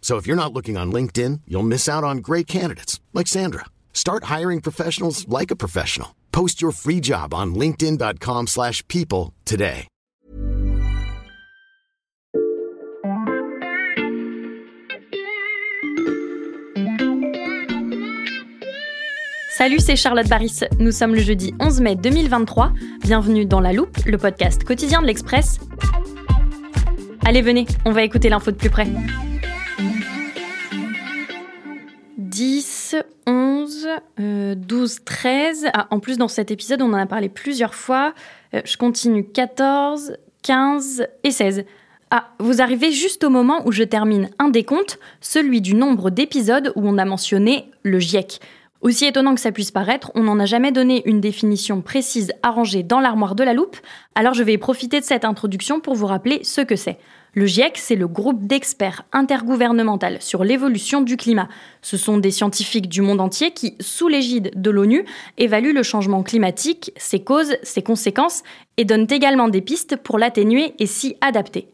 So if you're not looking on LinkedIn, you'll miss out on great candidates like Sandra. Start hiring professionals like a professional. Post your free job on linkedin.com/people today. Salut, c'est Charlotte Baris. Nous sommes le jeudi 11 mai 2023. Bienvenue dans La Loupe, le podcast quotidien de l'Express. Allez, venez, on va écouter l'info de plus près. Euh, 12, 13. Ah, en plus, dans cet épisode, on en a parlé plusieurs fois. Euh, je continue 14, 15 et 16. Ah, vous arrivez juste au moment où je termine un décompte, celui du nombre d'épisodes où on a mentionné le GIEC. Aussi étonnant que ça puisse paraître, on n'en a jamais donné une définition précise arrangée dans l'armoire de la loupe, alors je vais profiter de cette introduction pour vous rappeler ce que c'est. Le GIEC, c'est le groupe d'experts intergouvernemental sur l'évolution du climat. Ce sont des scientifiques du monde entier qui, sous l'égide de l'ONU, évaluent le changement climatique, ses causes, ses conséquences, et donnent également des pistes pour l'atténuer et s'y adapter.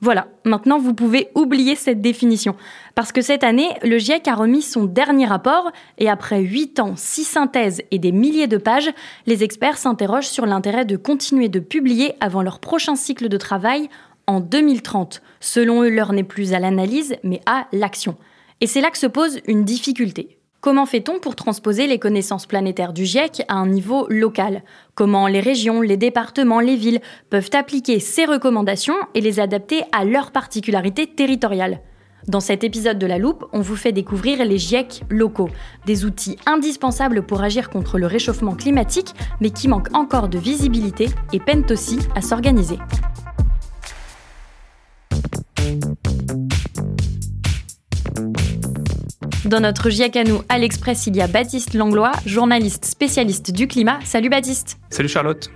Voilà, maintenant vous pouvez oublier cette définition. Parce que cette année, le GIEC a remis son dernier rapport et après 8 ans, 6 synthèses et des milliers de pages, les experts s'interrogent sur l'intérêt de continuer de publier avant leur prochain cycle de travail en 2030. Selon eux, l'heure n'est plus à l'analyse, mais à l'action. Et c'est là que se pose une difficulté. Comment fait-on pour transposer les connaissances planétaires du GIEC à un niveau local? Comment les régions, les départements, les villes peuvent appliquer ces recommandations et les adapter à leurs particularités territoriales? Dans cet épisode de La Loupe, on vous fait découvrir les GIEC locaux, des outils indispensables pour agir contre le réchauffement climatique, mais qui manquent encore de visibilité et peinent aussi à s'organiser. Dans notre GIEC à nous, à l'Express, il y a Baptiste Langlois, journaliste spécialiste du climat. Salut Baptiste Salut Charlotte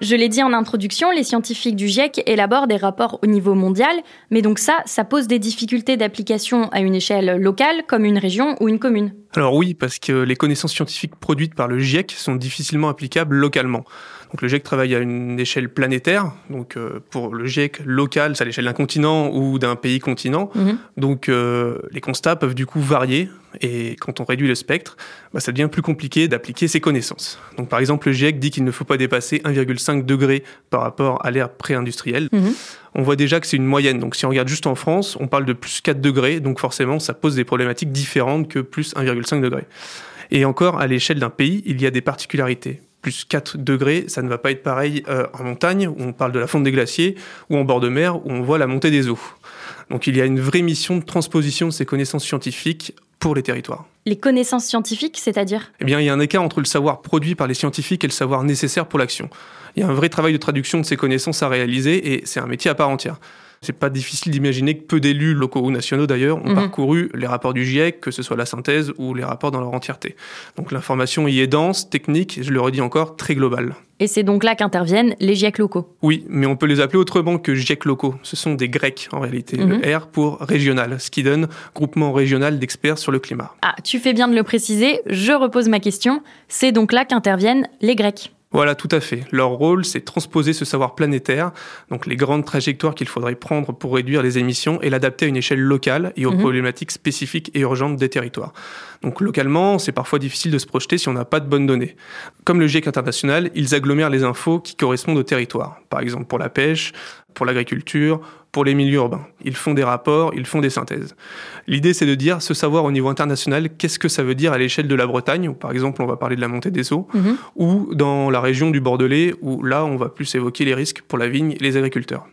je l'ai dit en introduction, les scientifiques du GIEC élaborent des rapports au niveau mondial, mais donc ça, ça pose des difficultés d'application à une échelle locale, comme une région ou une commune. Alors oui, parce que les connaissances scientifiques produites par le GIEC sont difficilement applicables localement. Donc le GIEC travaille à une échelle planétaire. Donc euh, pour le GIEC local, c'est à l'échelle d'un continent ou d'un pays continent. Mhm. Donc euh, les constats peuvent du coup varier. Et quand on réduit le spectre, bah, ça devient plus compliqué d'appliquer ces connaissances. Donc par exemple, le GIEC dit qu'il ne faut pas dépasser 1,5 degré par rapport à l'ère pré-industrielle. Mhm. On voit déjà que c'est une moyenne. Donc si on regarde juste en France, on parle de plus 4 degrés. Donc forcément, ça pose des problématiques différentes que plus 1,5 degré. Et encore, à l'échelle d'un pays, il y a des particularités plus 4 degrés, ça ne va pas être pareil euh, en montagne, où on parle de la fonte des glaciers, ou en bord de mer, où on voit la montée des eaux. Donc il y a une vraie mission de transposition de ces connaissances scientifiques pour les territoires. Les connaissances scientifiques, c'est-à-dire? Eh bien, il y a un écart entre le savoir produit par les scientifiques et le savoir nécessaire pour l'action. Il y a un vrai travail de traduction de ces connaissances à réaliser, et c'est un métier à part entière. C'est pas difficile d'imaginer que peu d'élus locaux ou nationaux d'ailleurs ont Mhm. parcouru les rapports du GIEC, que ce soit la synthèse ou les rapports dans leur entièreté. Donc l'information y est dense, technique, et je le redis encore, très globale. Et c'est donc là qu'interviennent les GIEC locaux. Oui, mais on peut les appeler autrement que GIEC locaux. Ce sont des Grecs en réalité. Mhm. Le R pour régional, ce qui donne groupement régional d'experts sur le climat. Ah, tu fais bien de le préciser, je repose ma question. C'est donc là qu'interviennent les Grecs. Voilà, tout à fait. Leur rôle, c'est de transposer ce savoir planétaire, donc les grandes trajectoires qu'il faudrait prendre pour réduire les émissions et l'adapter à une échelle locale et aux Mhm. problématiques spécifiques et urgentes des territoires. Donc localement, c'est parfois difficile de se projeter si on n'a pas de bonnes données. Comme le GIEC international, ils agglomèrent les infos qui correspondent au territoire. Par exemple, pour la pêche, pour l'agriculture, pour les milieux urbains. Ils font des rapports, ils font des synthèses. L'idée, c'est de dire, ce savoir au niveau international, qu'est-ce que ça veut dire à l'échelle de la Bretagne, où par exemple on va parler de la montée des eaux, Mhm. ou dans la région du Bordelais, où là on va plus évoquer les risques pour la vigne et les agriculteurs.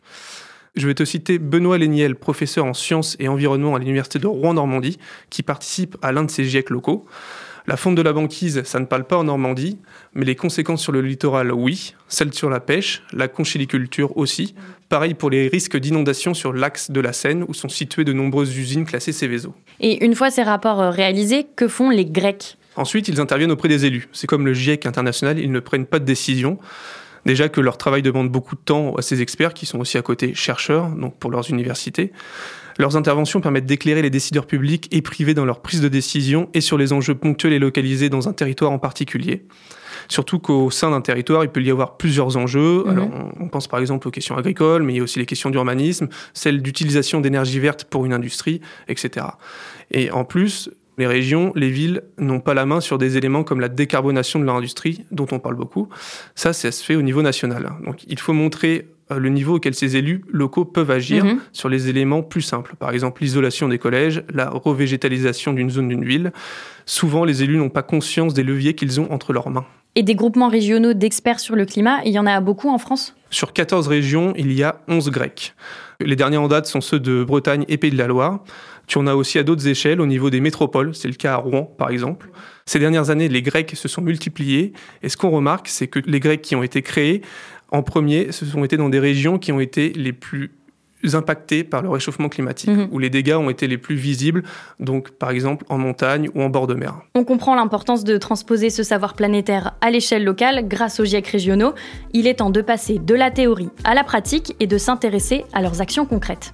Je vais te citer Benoît Léniel, professeur en sciences et environnement à l'université de Rouen-Normandie, qui participe à l'un de ces GIEC locaux. La fonte de la banquise, ça ne parle pas en Normandie, mais les conséquences sur le littoral, oui. Celles sur la pêche, la conchiliculture aussi. Pareil pour les risques d'inondation sur l'axe de la Seine, où sont situées de nombreuses usines classées Céveso. Et une fois ces rapports euh, réalisés, que font les Grecs? Ensuite, ils interviennent auprès des élus. C'est comme le GIEC international, ils ne prennent pas de décision. Déjà que leur travail demande beaucoup de temps à ces experts, qui sont aussi à côté chercheurs, donc pour leurs universités. Leurs interventions permettent d'éclairer les décideurs publics et privés dans leur prise de décision et sur les enjeux ponctuels et localisés dans un territoire en particulier. Surtout qu'au sein d'un territoire, il peut y avoir plusieurs enjeux. Mhm. Alors, on, pense par exemple aux questions agricoles, mais il y a aussi les questions d'urbanisme, celles d'utilisation d'énergie verte pour une industrie, etc. Et en plus, les régions, les villes n'ont pas la main sur des éléments comme la décarbonation de leur industrie, dont on parle beaucoup. Ça, ça se fait au niveau national. Donc, il faut montrer le niveau auquel ces élus locaux peuvent agir Mhm. sur les éléments plus simples. Par exemple, l'isolation des collèges, la revégétalisation d'une zone d'une ville. Souvent, les élus n'ont pas conscience des leviers qu'ils ont entre leurs mains. Et des groupements régionaux d'experts sur le climat, il y en a beaucoup en France? Sur 14 régions, il y a 11 Grecs. Les derniers en date sont ceux de Bretagne et Pays de la Loire. Tu en as aussi à d'autres échelles au niveau des métropoles, c'est le cas à Rouen par exemple. Ces dernières années, les Grecs se sont multipliés et ce qu'on remarque, c'est que les Grecs qui ont été créés en premier, ce sont été dans des régions qui ont été les plus impactées par le réchauffement climatique, Mhm. où les dégâts ont été les plus visibles, donc par exemple en montagne ou en bord de mer. On comprend l'importance de transposer ce savoir planétaire à l'échelle locale grâce aux GIEC régionaux. Il est temps de passer de la théorie à la pratique et de s'intéresser à leurs actions concrètes.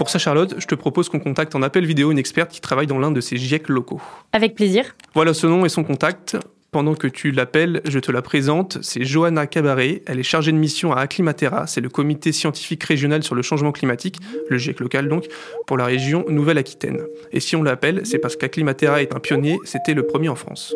Pour ça, Charlotte, je te propose qu'on contacte en appel vidéo une experte qui travaille dans l'un de ces GIEC locaux. Avec plaisir. Voilà ce nom et son contact. Pendant que tu l'appelles, je te la présente. C'est Johanna Cabaret. Elle est chargée de mission à Acclimatera. C'est le comité scientifique régional sur le changement climatique, le GIEC local donc, pour la région Nouvelle-Aquitaine. Et si on l'appelle, c'est parce qu'Acclimatera est un pionnier. C'était le premier en France.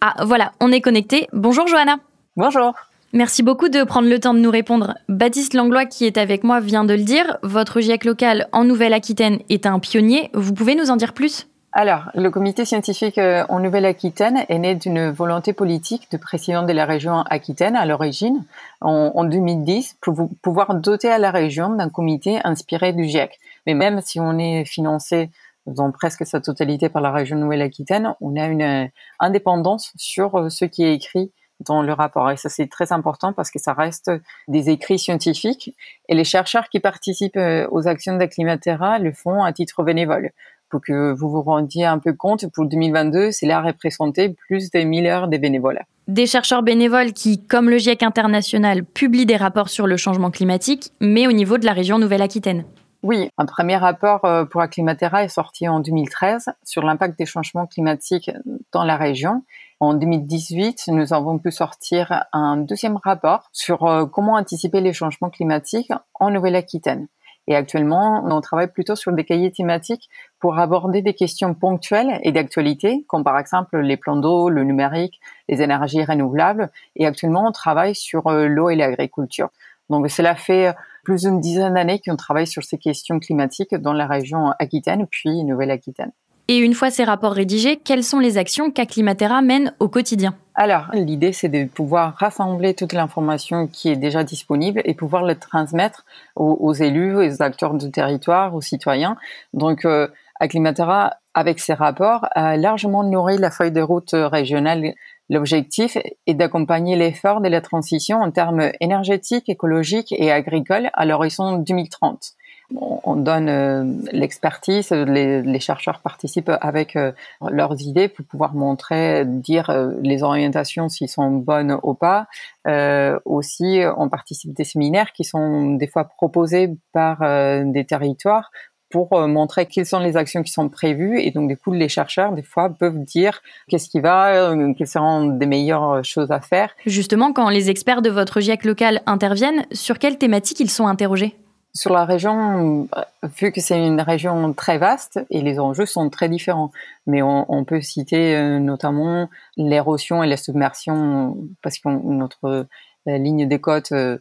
Ah voilà, on est connecté. Bonjour Johanna. Bonjour. Merci beaucoup de prendre le temps de nous répondre. Baptiste Langlois, qui est avec moi, vient de le dire. Votre GIEC local en Nouvelle-Aquitaine est un pionnier. Vous pouvez nous en dire plus? Alors, le comité scientifique euh, en Nouvelle-Aquitaine est né d'une volonté politique du président de la région Aquitaine à l'origine, en, en 2010, pour pouvoir doter à la région d'un comité inspiré du GIEC. Mais même si on est financé dans presque sa totalité par la région Nouvelle-Aquitaine, on a une euh, indépendance sur euh, ce qui est écrit dans le rapport. Et ça, c'est très important parce que ça reste des écrits scientifiques. Et les chercheurs qui participent euh, aux actions d'Acclimatera le font à titre bénévole. Pour que vous vous rendiez un peu compte, pour 2022, c'est là représenté plus de 1000 heures de bénévoles. Des chercheurs bénévoles qui, comme le GIEC international, publient des rapports sur le changement climatique, mais au niveau de la région Nouvelle-Aquitaine. Oui, un premier rapport euh, pour Acclimatera est sorti en 2013 sur l'impact des changements climatiques dans la région. En 2018, nous avons pu sortir un deuxième rapport sur euh, comment anticiper les changements climatiques en Nouvelle-Aquitaine. Et actuellement, on travaille plutôt sur des cahiers thématiques pour aborder des questions ponctuelles et d'actualité, comme par exemple les plans d'eau, le numérique, les énergies renouvelables. Et actuellement, on travaille sur euh, l'eau et l'agriculture. Donc cela fait plus d'une dizaine d'années qu'on travaille sur ces questions climatiques dans la région Aquitaine puis Nouvelle-Aquitaine. Et une fois ces rapports rédigés, quelles sont les actions qu'Acclimatera mène au quotidien? Alors, l'idée, c'est de pouvoir rassembler toute l'information qui est déjà disponible et pouvoir le transmettre aux, aux élus, aux acteurs du territoire, aux citoyens. Donc, euh, Acclimatera, avec ses rapports, a largement nourri la feuille de route régionale. L'objectif est d'accompagner l'effort de la transition en termes énergétiques, écologiques et agricoles à l'horizon 2030. on donne euh, l'expertise, les, chercheurs participent avec euh, leurs idées pour pouvoir montrer, dire euh, les orientations s'ils sont bonnes ou pas. aussi, on participe des séminaires qui sont des fois proposés par des territoires pour montrer quelles sont les actions qui sont prévues. Et donc du coup les chercheurs des fois peuvent dire qu'est-ce qui va, quelles seront des meilleures choses à faire. Justement, quand les experts de votre GIEC local interviennent, sur quelles thématiques ils sont interrogés? Sur la région, vu que c'est une région très vaste et les enjeux sont très différents, mais on, peut citer euh, notamment l'érosion et la submersion, parce que notre euh, ligne des côtes euh,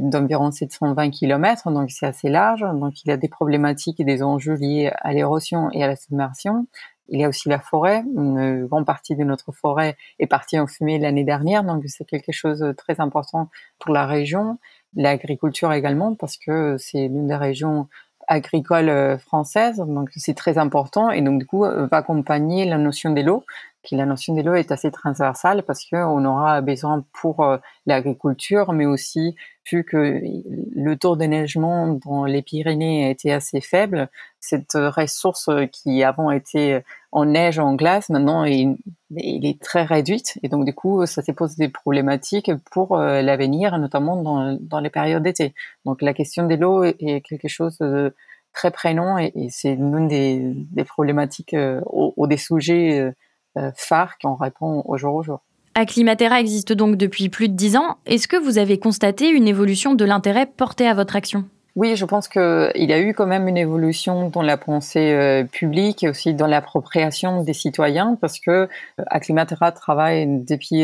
d'environ 720 km, donc c'est assez large. Donc il y a des problématiques et des enjeux liés à l'érosion et à la submersion. Il y a aussi la forêt. Une grande partie de notre forêt est partie en fumée l'année dernière, donc c'est quelque chose de très important pour la région l'agriculture également parce que c'est l'une des régions agricoles euh, françaises, donc c'est très important et donc du coup euh, va accompagner la notion de l'eau, qui la notion de l'eau est assez transversale parce qu'on aura besoin pour euh, l'agriculture, mais aussi vu que le taux de neigement dans les Pyrénées été assez faible, cette ressource qui avant était en neige, en glace, maintenant il, est très réduite et donc du coup ça se pose des problématiques pour euh, l'avenir, notamment dans, les périodes d'été. Donc la question de l'eau est, quelque chose de très prégnant et, c'est l'une des, problématiques euh, ou, des sujets phares qu'on répond au jour au jour. Acclimatera existe donc depuis plus de dix ans. Est-ce que vous avez constaté une évolution de l'intérêt porté à votre action? Oui, je pense qu'il y a eu quand même une évolution dans la pensée euh, publique et aussi dans l'appropriation des citoyens parce que euh, Acclimatera travaille depuis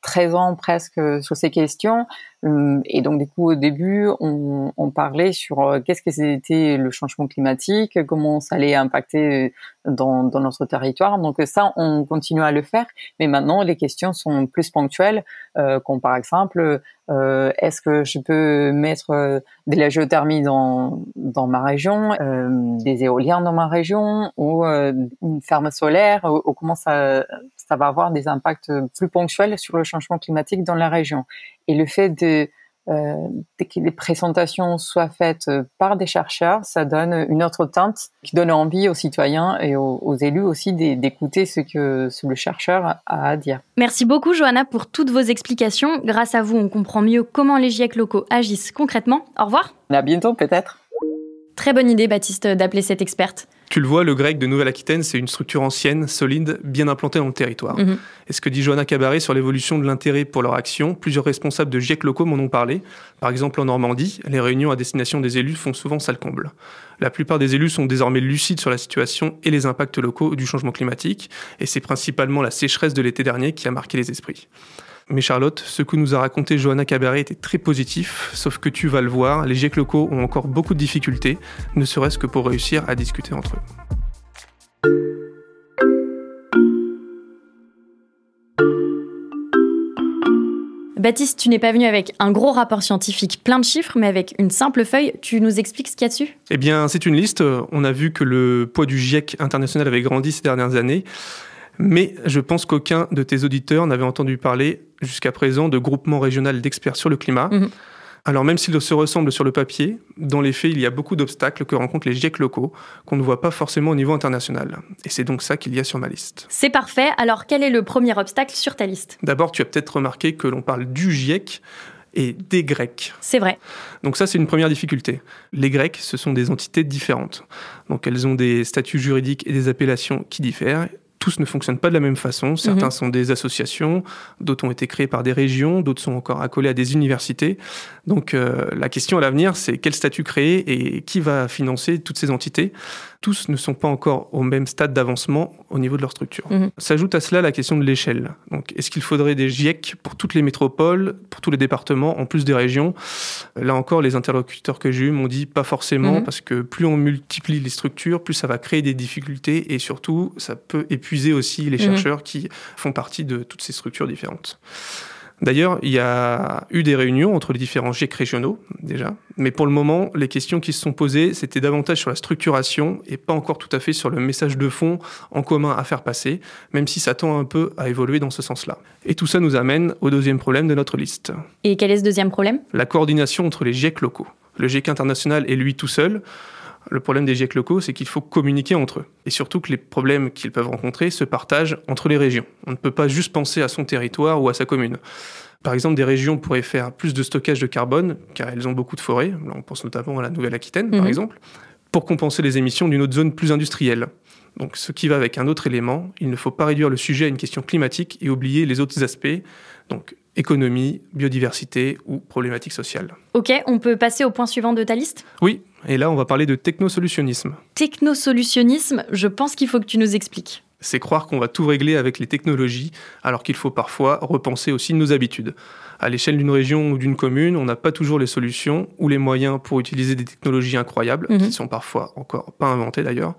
13 ans presque sur ces questions. Hum, et donc, du coup, au début, on, on parlait sur euh, qu'est-ce que c'était le changement climatique, comment ça allait impacter dans, dans, notre territoire. Donc, ça, on continue à le faire. Mais maintenant, les questions sont plus ponctuelles, euh, comme par exemple, euh, est-ce que je peux mettre euh, de la géothermie dans, dans ma région, euh, des éoliens dans ma région, ou une ferme solaire, ou, ou comment ça, ça va avoir des impacts plus ponctuels sur le changement climatique dans la région. Et le fait de, euh, que les présentations soient faites par des chercheurs, ça donne une autre teinte qui donne envie aux citoyens et aux, élus aussi d'écouter ce que le chercheur a à dire. Merci beaucoup Johanna pour toutes vos explications. Grâce à vous, on comprend mieux comment les GIEC locaux agissent concrètement. Au revoir. À bientôt peut-être. Très bonne idée Baptiste d'appeler cette experte. Tu le vois, le grec de Nouvelle-Aquitaine, c'est une structure ancienne, solide, bien implantée dans le territoire. Mhm. Et ce que dit Johanna Cabaret sur l'évolution de l'intérêt pour leur action, plusieurs responsables de GIEC locaux m'en ont parlé. Par exemple, en Normandie, les réunions à destination des élus font souvent salle comble. La plupart des élus sont désormais lucides sur la situation et les impacts locaux du changement climatique, et c'est principalement la sécheresse de l'été dernier qui a marqué les esprits. Mais Charlotte, ce que nous a raconté Johanna Cabaret était très positif, sauf que tu vas le voir, les GIEC locaux ont encore beaucoup de difficultés, ne serait-ce que pour réussir à discuter entre eux. Baptiste, tu n'es pas venu avec un gros rapport scientifique plein de chiffres, mais avec une simple feuille. Tu nous expliques ce qu'il y a dessus? Eh bien, c'est une liste. On a vu que le poids du GIEC international avait grandi ces dernières années. Mais je pense qu'aucun de tes auditeurs n'avait entendu parler jusqu'à présent de groupement régional d'experts sur le climat. Mhm. Alors même s'ils se ressemblent sur le papier, dans les faits, il y a beaucoup d'obstacles que rencontrent les GIEC locaux qu'on ne voit pas forcément au niveau international. Et c'est donc ça qu'il y a sur ma liste. C'est parfait. Alors quel est le premier obstacle sur ta liste? D'abord, tu as peut-être remarqué que l'on parle du GIEC et des Grecs. C'est vrai. Donc ça, c'est une première difficulté. Les Grecs, ce sont des entités différentes. Donc elles ont des statuts juridiques et des appellations qui diffèrent tous ne fonctionnent pas de la même façon. Certains mhm. sont des associations, d'autres ont été créés par des régions, d'autres sont encore accolés à des universités. Donc euh, la question à l'avenir, c'est quel statut créer et qui va financer toutes ces entités? Tous ne sont pas encore au même stade d'avancement au niveau de leur structure. Mhm. S'ajoute à cela la question de l'échelle. Donc, est-ce qu'il faudrait des GIEC pour toutes les métropoles, pour tous les départements, en plus des régions? Là encore, les interlocuteurs que j'ai eus m'ont dit pas forcément, mhm. parce que plus on multiplie les structures, plus ça va créer des difficultés et surtout, ça peut épuiser aussi les mhm. chercheurs qui font partie de toutes ces structures différentes. D'ailleurs, il y a eu des réunions entre les différents GIEC régionaux, déjà, mais pour le moment, les questions qui se sont posées, c'était davantage sur la structuration et pas encore tout à fait sur le message de fond en commun à faire passer, même si ça tend un peu à évoluer dans ce sens-là. Et tout ça nous amène au deuxième problème de notre liste. Et quel est ce deuxième problème? La coordination entre les GIEC locaux. Le GIEC international est lui tout seul. Le problème des GIEC locaux, c'est qu'il faut communiquer entre eux. Et surtout que les problèmes qu'ils peuvent rencontrer se partagent entre les régions. On ne peut pas juste penser à son territoire ou à sa commune. Par exemple, des régions pourraient faire plus de stockage de carbone, car elles ont beaucoup de forêts. Là, on pense notamment à la Nouvelle-Aquitaine, par Mhm. exemple, pour compenser les émissions d'une autre zone plus industrielle. Donc, ce qui va avec un autre élément, il ne faut pas réduire le sujet à une question climatique et oublier les autres aspects, donc économie, biodiversité ou problématiques sociales. Ok, on peut passer au point suivant de ta liste? Oui, et là, on va parler de technosolutionnisme. Technosolutionnisme, je pense qu'il faut que tu nous expliques. c'est croire qu'on va tout régler avec les technologies, alors qu'il faut parfois repenser aussi nos habitudes. À l'échelle d'une région ou d'une commune, on n'a pas toujours les solutions ou les moyens pour utiliser des technologies incroyables, Mhm. qui sont parfois encore pas inventées d'ailleurs.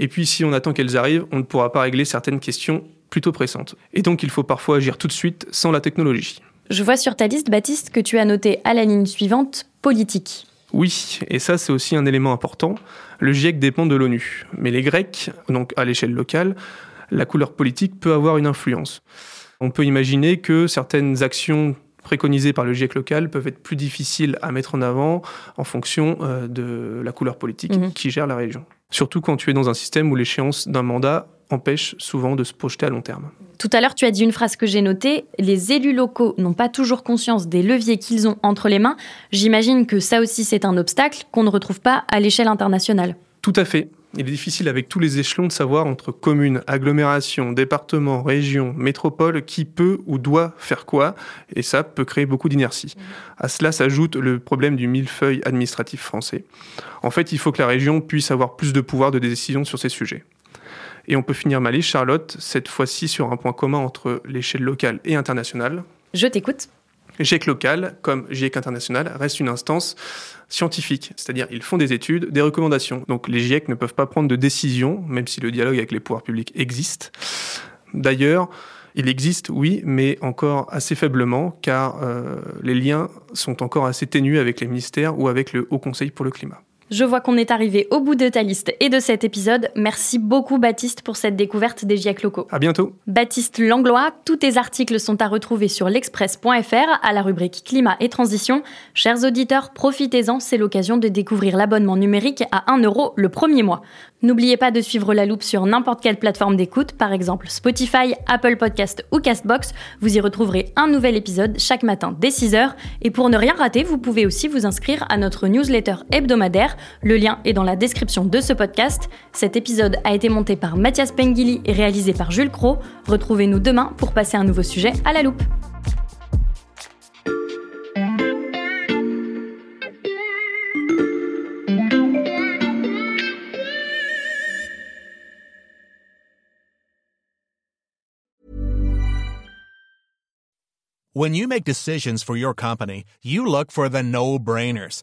Et puis si on attend qu'elles arrivent, on ne pourra pas régler certaines questions plutôt pressantes. Et donc il faut parfois agir tout de suite sans la technologie. Je vois sur ta liste, Baptiste, que tu as noté à la ligne suivante politique. Oui, et ça c'est aussi un élément important. Le GIEC dépend de l'ONU, mais les Grecs, donc à l'échelle locale, la couleur politique peut avoir une influence. On peut imaginer que certaines actions préconisées par le GIEC local peuvent être plus difficiles à mettre en avant en fonction euh, de la couleur politique Mhm. qui gère la région. Surtout quand tu es dans un système où l'échéance d'un mandat empêche souvent de se projeter à long terme. Tout à l'heure, tu as dit une phrase que j'ai notée. Les élus locaux n'ont pas toujours conscience des leviers qu'ils ont entre les mains. J'imagine que ça aussi, c'est un obstacle qu'on ne retrouve pas à l'échelle internationale. Tout à fait. Il est difficile avec tous les échelons de savoir entre communes, agglomérations, départements, régions, métropoles, qui peut ou doit faire quoi, et ça peut créer beaucoup d'inertie. À cela s'ajoute le problème du millefeuille administratif français. En fait, il faut que la région puisse avoir plus de pouvoir de décision sur ces sujets. Et on peut finir ma liste, Charlotte, cette fois-ci sur un point commun entre l'échelle locale et internationale. Je t'écoute. GIEC local, comme GIEC international, reste une instance scientifique, c'est-à-dire ils font des études, des recommandations. Donc les GIEC ne peuvent pas prendre de décision, même si le dialogue avec les pouvoirs publics existe. D'ailleurs, il existe, oui, mais encore assez faiblement, car euh, les liens sont encore assez ténus avec les ministères ou avec le Haut Conseil pour le climat. Je vois qu'on est arrivé au bout de ta liste et de cet épisode. Merci beaucoup, Baptiste, pour cette découverte des GIEC locaux. À bientôt. Baptiste Langlois, tous tes articles sont à retrouver sur l'express.fr à la rubrique Climat et Transition. Chers auditeurs, profitez-en, c'est l'occasion de découvrir l'abonnement numérique à 1 euro le premier mois. N'oubliez pas de suivre la loupe sur n'importe quelle plateforme d'écoute, par exemple Spotify, Apple Podcast ou Castbox. Vous y retrouverez un nouvel épisode chaque matin dès 6h. Et pour ne rien rater, vous pouvez aussi vous inscrire à notre newsletter hebdomadaire. Le lien est dans la description de ce podcast. Cet épisode a été monté par Mathias Pengili et réalisé par Jules Cro. Retrouvez-nous demain pour passer un nouveau sujet à la loupe. When you make decisions for your company, you look for the no brainers.